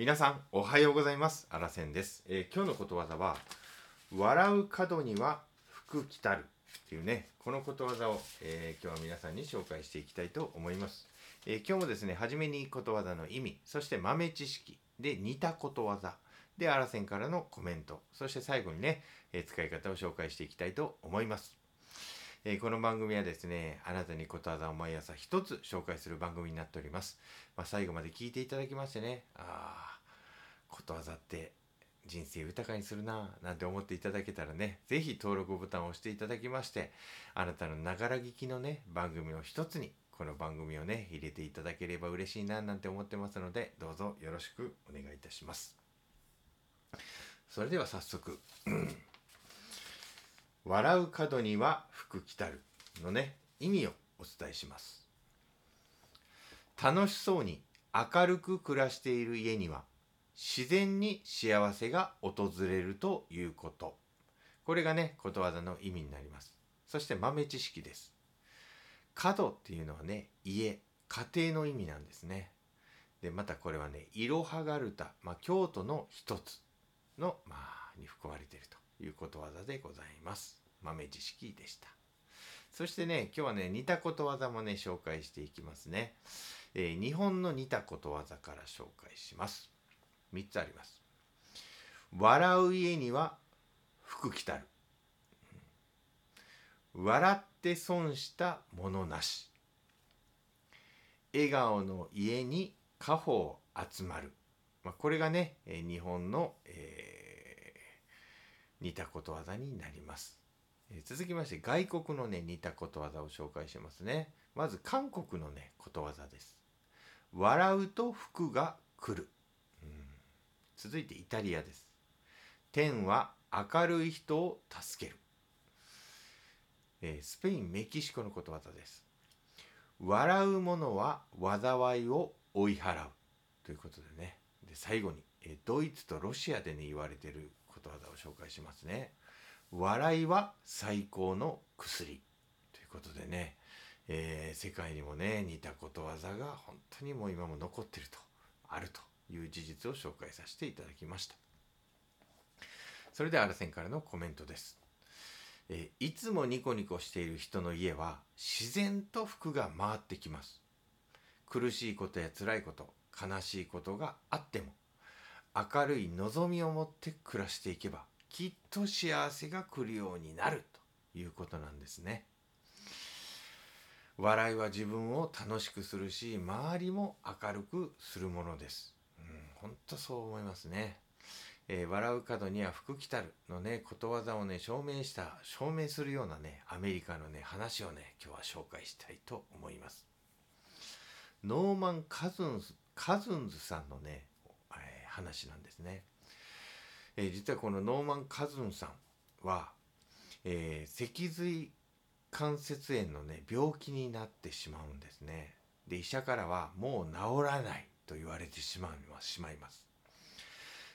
皆さんおはようございます。あらせんです、えー今日のことわざは笑う角には福来たるっていうねこのことわざを、えー今日は皆さんに紹介していきたいと思います、えー今日もですね初めにことわざの意味そして豆知識で似たことわざであらせんからのコメントそして最後にね、え使い方を紹介していきたいと思います。えーこの番組はですね、あなたにことわざを毎朝一つ紹介する番組になっております。まあ、最後まで聞いていただきましてね、ああ、ことわざって人生豊かにするなぁなんて思っていただけたらね、ぜひ登録ボタンを押していただきまして、あなたのながら聞きのね、番組の一つに、この番組をね、入れていただければ嬉しいななんて思ってますので、どうぞよろしくお願いいたします。それでは早速、笑う角には福来たるのね意味をお伝えします。楽しそうに明るく暮らしている家には自然に幸せが訪れるということ。これがねことわざの意味になります。そして豆知識です。角っていうのはね家家庭の意味なんですね。でまたこれはねいろはがるた、まあ、京都の一つの、まあ、に含まれていると。いうことわざでございます。豆知識でした。そしてね、今日はね、似たことわざもね、紹介していきますね。えー日本の似たことわざから紹介します。3つあります。笑う家には福来たる。笑って損したものなし。笑顔の家に家宝集まる。まあ、これがね、えー日本の、えー似たことわざになります。えー続きまして外国のね似たことわざを紹介しますね。まず韓国のねことわざです。笑うと福が来る。うん続いてイタリアです。天は明るい人を助ける。えースペインメキシコのことわざです。笑う者は災いを追い払うということでね。で最後に、えードイツとロシアでね言われてることわざを紹介しますね。笑いは最高の薬。ということでね、えー世界にもね似たことわざが本当にもう今も残ってるとあるという事実を紹介させていただきました。それではアラセンからのコメントです、えーいつもニコニコしている人の家は自然と服が回ってきます。苦しいことや辛いこと悲しいことがあっても明るい望みを持って暮らしていけばきっと幸せが来るようになるということなんですね。笑いは自分を楽しくするし周りも明るくするものです。うん、本当そう思いますね。えー笑う角には福来たるのねことわざをね証明した証明するようなねアメリカのね話をね今日は紹介したいと思います。ノーマン・カズンズカズンズさんのね、話なんですね。えー実はこのノーマン・カズンさんは、えー脊髄関節炎のね病気になってしまうんですね。で医者からはもう治らないと言われてしまいますしまいます。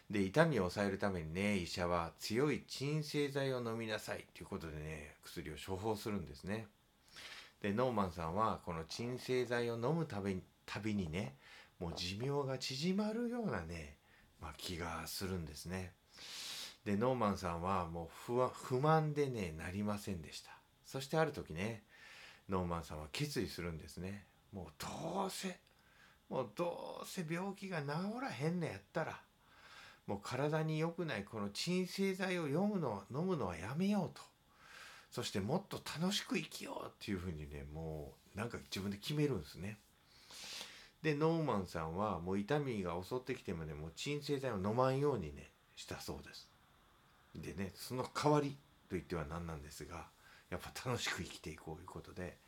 で痛みを抑えるためにね医者は強い鎮静剤を飲みなさいということでね薬を処方するんですね。でノーマンさんはこの鎮静剤を飲むたびにねもう寿命が縮まるようなね、まあ、気がするんですね。でノーマンさんはもう不安不満でねなりませんでした。そしてある時ねノーマンさんは決意するんですね。もうどうせもうどうせ病気が治らへんのやったらもう体に良くないこの鎮静剤を読むの飲むのはやめようと。そしてもっと楽しく生きようっていうふうにねもうなんか自分で決めるんですね。でノーマンさんはもう痛みが襲ってきてもねもう鎮静剤を飲まんようにねしたそうです。でねその代わりと言っては何なんですがやっぱ楽しく生きていこういうことで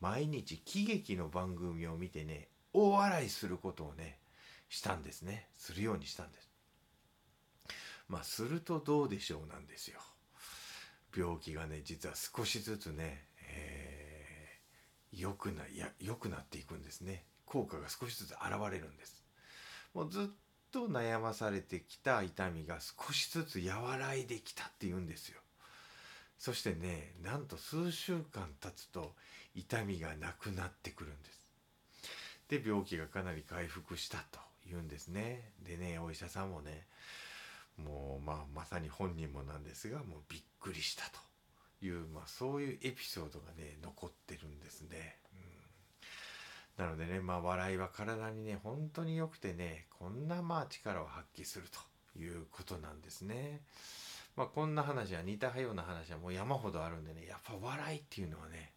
毎日喜劇の番組を見てね大笑いすることをねしたんですね。するようにしたんです。まあするとどうでしょうなんですよ。病気がね実は少しずつね、えー良くないや良くなっていくんですね。効果が少しずつ現れるんです。もうずっと悩まされてきた痛みが少しずつ和らいできたっていうんですよ。そしてねなんと数週間経つと痛みがなくなってくるんです。で病気がかなり回復したと言うんですね。でねお医者さんもねもうまあまさに本人もなんですがもうびっくりしたという、まあ、そういうエピソードがね残ってるんですね。なのでねまあ笑いは体にね本当に良くてねこんなまあ力を発揮するということなんですね。まあこんな話は似たような話はもう山ほどあるんでねやっぱ笑いっていうのはね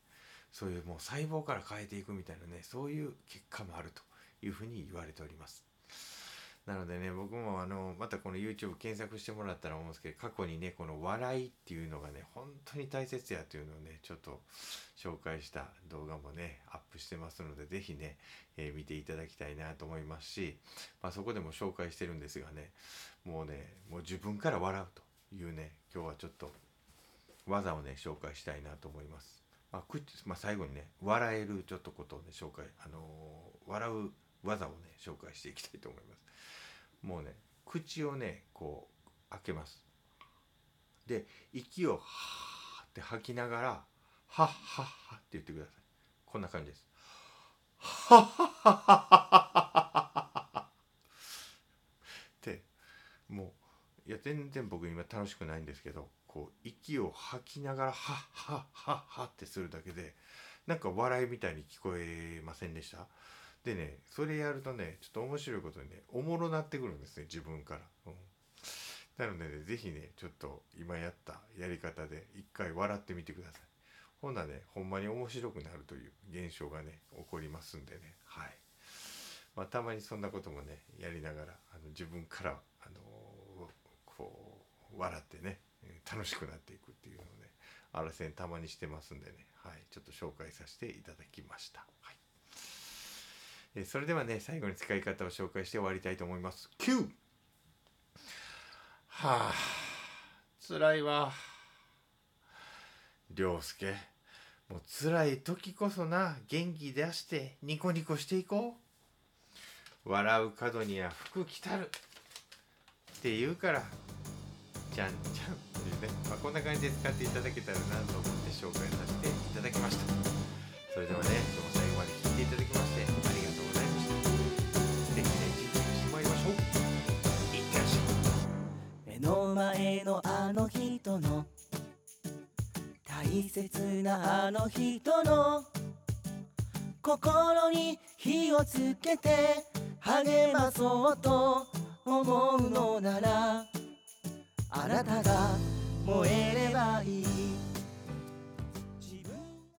そういうもう細胞から変えていくみたいなねそういう結果もあるというふうに言われております。なのでね、僕もあの、またこの YouTube 検索してもらったら思うんですけど、過去にね、この笑いっていうのがね、本当に大切やというのをね、ちょっと紹介した動画もね、アップしてますので、是非ね、えー、見ていただきたいなと思いますし、まあ、そこでも紹介してるんですがね、もうね、もう自分から笑うというね、今日はちょっと技をね、紹介したいなと思います。まあ、まあ、最後にね、笑えるちょっとことをね、紹介、あのー、笑う技をね、紹介していきたいと思います。もうね口をねこう開けます。で息をはーって吐きながらはっはっはって言ってください。こんな感じです。はっはっはっはっはってもういや全然僕今楽しくないんですけどこう息を吐きながらはっはっはっはってするだけでなんか笑いみたいに聞こえませんでしたでねそれやるとねちょっと面白いことにねおもろなってくるんですね自分から。うんなのでね、ぜひね、ちょっと今やったやり方で一回笑ってみてください。ほんなね、ほんまに面白くなるという現象がね、起こりますんでね、はい。まあ、たまにそんなこともね、やりながら、あの自分から、あの、こう、笑ってね、楽しくなっていくっていうのをね、あらせんたまにしてますんでね、はい、ちょっと紹介させていただきました。はいえそれではね、最後に使い方を紹介して終わりたいと思います。9! はあ、辛いわ。涼介、もう辛い時こそな、元気出してニコニコしていこう。笑う角には服着たる。って言うから、じゃんじゃんというね、まあ、こんな感じで使っていただけたらなと思って紹介させていただきました。なあの人の心に火をつけて励まそうと思うのならあなたが燃えればいい。